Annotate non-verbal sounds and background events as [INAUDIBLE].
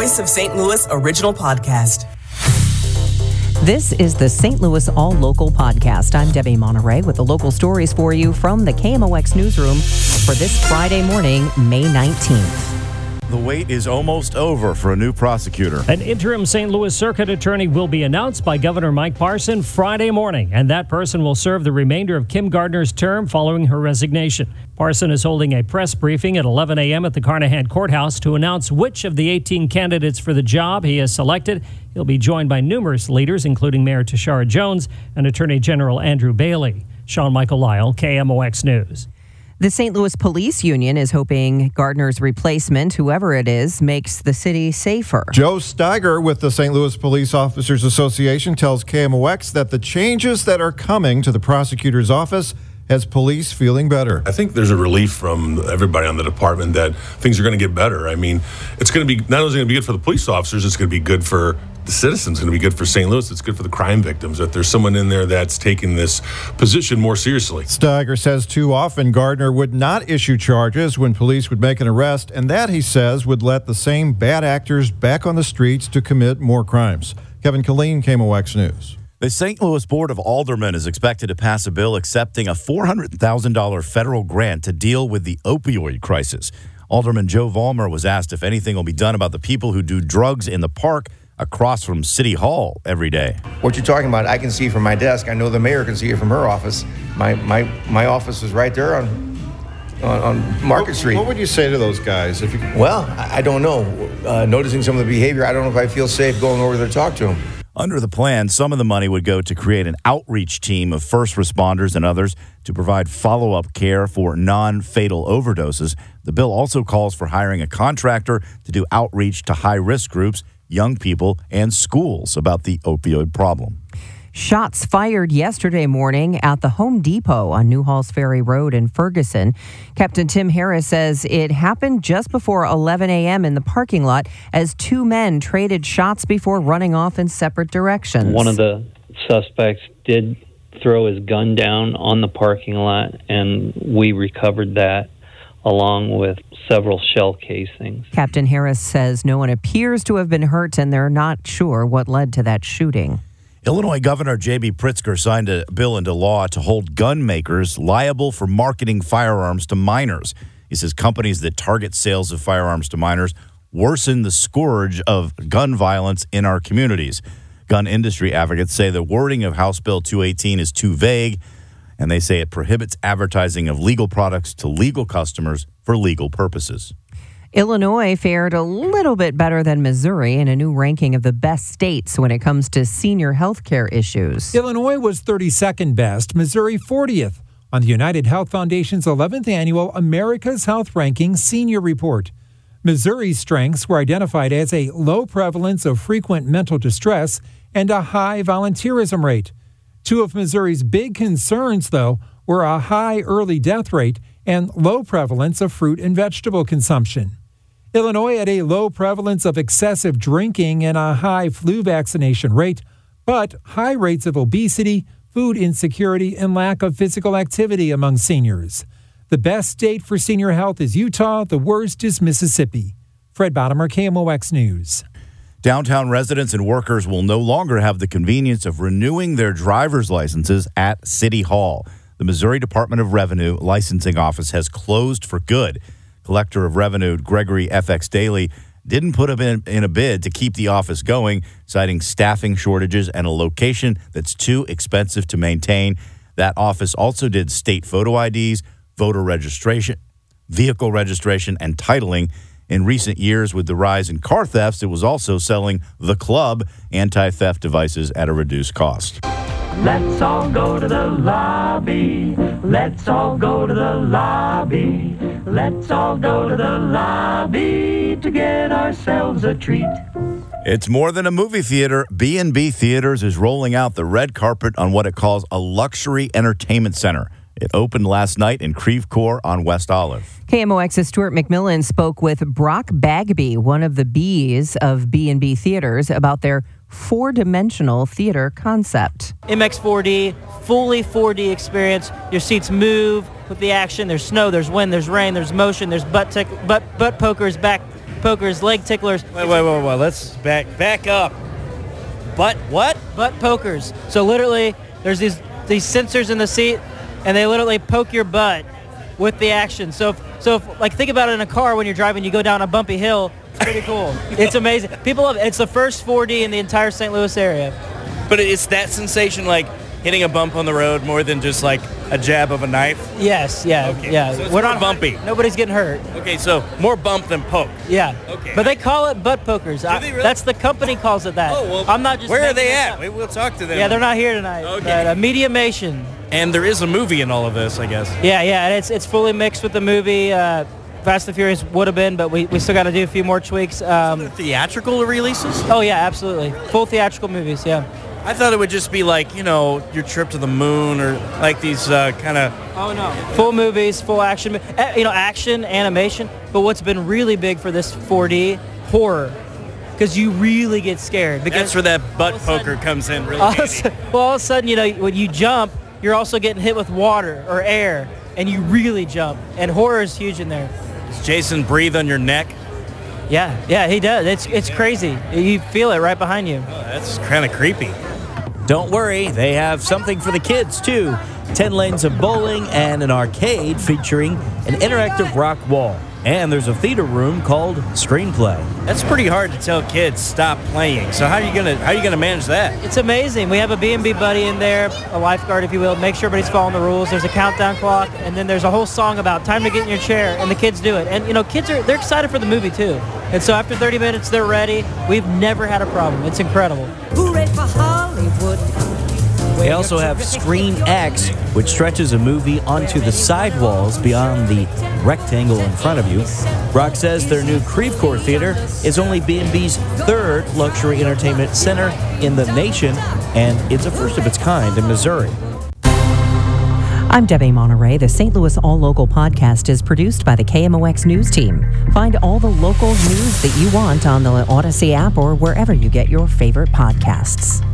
Voice of St. Louis original podcast. This is the St. Louis All Local podcast. I'm Debbie Monterrey with the local stories for you from the KMOX newsroom for this Friday morning, May 19th. The wait is almost over for a new prosecutor. An interim St. Louis Circuit Attorney will be announced by Governor Mike Parson Friday morning, and that person will serve the remainder of Kim Gardner's term following her resignation. Parson is holding a press briefing at 11 a.m. at the Carnahan Courthouse to announce which of the 18 candidates for the job he has selected. He'll be joined by numerous leaders, including Mayor Tishaura Jones and Attorney General Andrew Bailey. Sean Michael Lyle, KMOX News. The St. Louis Police Union is hoping Gardner's replacement, whoever it is, makes the city safer. Joe Steiger with the St. Louis Police Officers Association tells KMOX that the changes that are coming to the prosecutor's office has police feeling better. I think there's a relief from everybody on the department that things are going to get better. I mean, it's going to be not only going to be good for the police officers, it's going to be good for the citizens it's going to be good for St. Louis. It's good for the crime victims that there's someone in there that's taking this position more seriously. Steiger says too often Gardner would not issue charges when police would make an arrest, and that, he says, would let the same bad actors back on the streets to commit more crimes. Kevin Killeen, KMOX News. The St. Louis Board of Aldermen is expected to pass a bill accepting a $400,000 federal grant to deal with the opioid crisis. Alderman Joe Vollmer was asked if anything will be done about the people who do drugs in the park across from City Hall every day. What you're talking about, I can see from my desk. I know the mayor can see it from her office. My my my office is right there on on, on Market what, Street. What would you say to those guys if you? Well, I, I don't know. Uh, noticing some of the behavior, I don't know if I feel safe going over there to talk to them. Under the plan, some of the money would go to create an outreach team of first responders and others to provide follow up care for non fatal overdoses. The bill also calls for hiring a contractor to do outreach to high risk groups young people, and schools about the opioid problem. Shots fired yesterday morning at the Home Depot on New Halls Ferry Road in Ferguson. Captain Tim Harris says it happened just before 11 a.m. in the parking lot as two men traded shots before running off in separate directions. One of the suspects did throw his gun down on the parking lot, and we recovered that along with several shell casings. Captain Harris says no one appears to have been hurt and they're not sure what led to that shooting. Illinois Governor J.B. Pritzker signed a bill into law to hold gun makers liable for marketing firearms to minors. He says companies that target sales of firearms to minors worsen the scourge of gun violence in our communities. Gun industry advocates say the wording of House Bill 218 is too vague and they say it prohibits advertising of legal products to legal customers for legal purposes. Illinois fared a little bit better than Missouri in a new ranking of the best states when it comes to senior health care issues. Illinois was 32nd best, Missouri 40th on the United Health Foundation's 11th annual America's Health Ranking Senior Report. Missouri's strengths were identified as a low prevalence of frequent mental distress and a high volunteerism rate. Two of Missouri's big concerns, though, were a high early death rate and low prevalence of fruit and vegetable consumption. Illinois had a low prevalence of excessive drinking and a high flu vaccination rate, but high rates of obesity, food insecurity, and lack of physical activity among seniors. The best state for senior health is Utah, the worst is Mississippi. Fred Bodimer, KMOX News. Downtown residents and workers will no longer have the convenience of renewing their driver's licenses at City Hall. The Missouri Department of Revenue licensing office has closed for good. Collector of Revenue Gregory FX Daly didn't put in, in a bid to keep the office going, citing staffing shortages and a location that's too expensive to maintain. That office also did state photo IDs, voter registration, vehicle registration, and titling. In recent years, with the rise in car thefts, it was also selling the club anti theft devices at a reduced cost. Let's all go to the lobby. Let's all go to the lobby. Let's all go to the lobby to get ourselves a treat. It's more than a movie theater. B&B Theaters is rolling out the red carpet on what it calls a luxury entertainment center. It opened last night in Creve Coeur on West Olive. KMOX's Stuart McMillan spoke with Brock Bagby, one of the Bs of B&B Theaters, about their four-dimensional theater concept. MX4D, fully 4D experience. Your seats move with the action. There's snow, there's wind, there's rain, there's motion, there's butt, tick, butt, butt pokers, back pokers, leg ticklers. Wait, wait, wait, wait. Let's back back up. But what? Butt pokers. So literally, there's these these sensors in the seat, and they literally poke your butt with the action. So, if, so if, like think about it in a car when you're driving, you go down a bumpy hill. It's pretty cool. [LAUGHS] it's amazing. People love it. It's the first 4D in the entire St. Louis area. But it's that sensation like hitting a bump on the road more than just like a jab of a knife. Yes, yeah, Okay, yeah. so it's more bumpy. Nobody's getting hurt. Okay, so more bump than poke. Yeah. Okay. But they call it butt pokers. I- really? That's the company calls it that. Oh well. I'm not just. Where are they at? up. We, we'll talk to them. Yeah, they're not here tonight. Okay. But, uh, MediaMation. And there is a movie in all of this, I guess. Yeah, yeah, and it's it's fully mixed with the movie. Uh, Fast and Furious would have been, but we, we still got to do a few more tweaks. Um, Theatrical releases? oh yeah, absolutely. Full theatrical movies. Yeah. I thought it would just be like you know your trip to the moon or like these uh, kind of. Oh no. Full movies, full action. eh, You know, action, animation. But what's been really big for this 4D horror, because you really get scared. Because That's where that butt poker comes in. Really. all of, a handy. sudden, well, all of a sudden, you know, when you jump, you're also getting hit with water or air, and you really jump. And horror is huge in there. Does Jason breathe on your neck? Yeah, yeah, he does. It's it's crazy. You feel it right behind you. Oh, that's kind of creepy. Don't worry, they have something for the kids too. 10 lanes of bowling and an arcade featuring an interactive rock wall. And there's a theater room called Screenplay. That's pretty hard to tell kids stop playing. So how are you gonna how are you gonna manage that? It's amazing. We have a B&B buddy in there, a lifeguard, if you will. Make sure everybody's following the rules. There's a countdown clock, and then there's a whole song about time to get in your chair, and the kids do it. And you know, kids are they're excited for the movie too. And so after 30 minutes, they're ready. We've never had a problem. It's incredible. Hooray for Hollywood. They also have Screen X, which stretches a movie onto the sidewalls beyond the rectangle in front of you. Rock says their new Creve Coeur Theater is only B&B's third luxury entertainment center in the nation, and it's a first of its kind in Missouri. I'm Debbie Monterrey. The St. Louis All Local podcast is produced by the KMOX News Team. Find all the local news that you want on the Audacy app or wherever you get your favorite podcasts.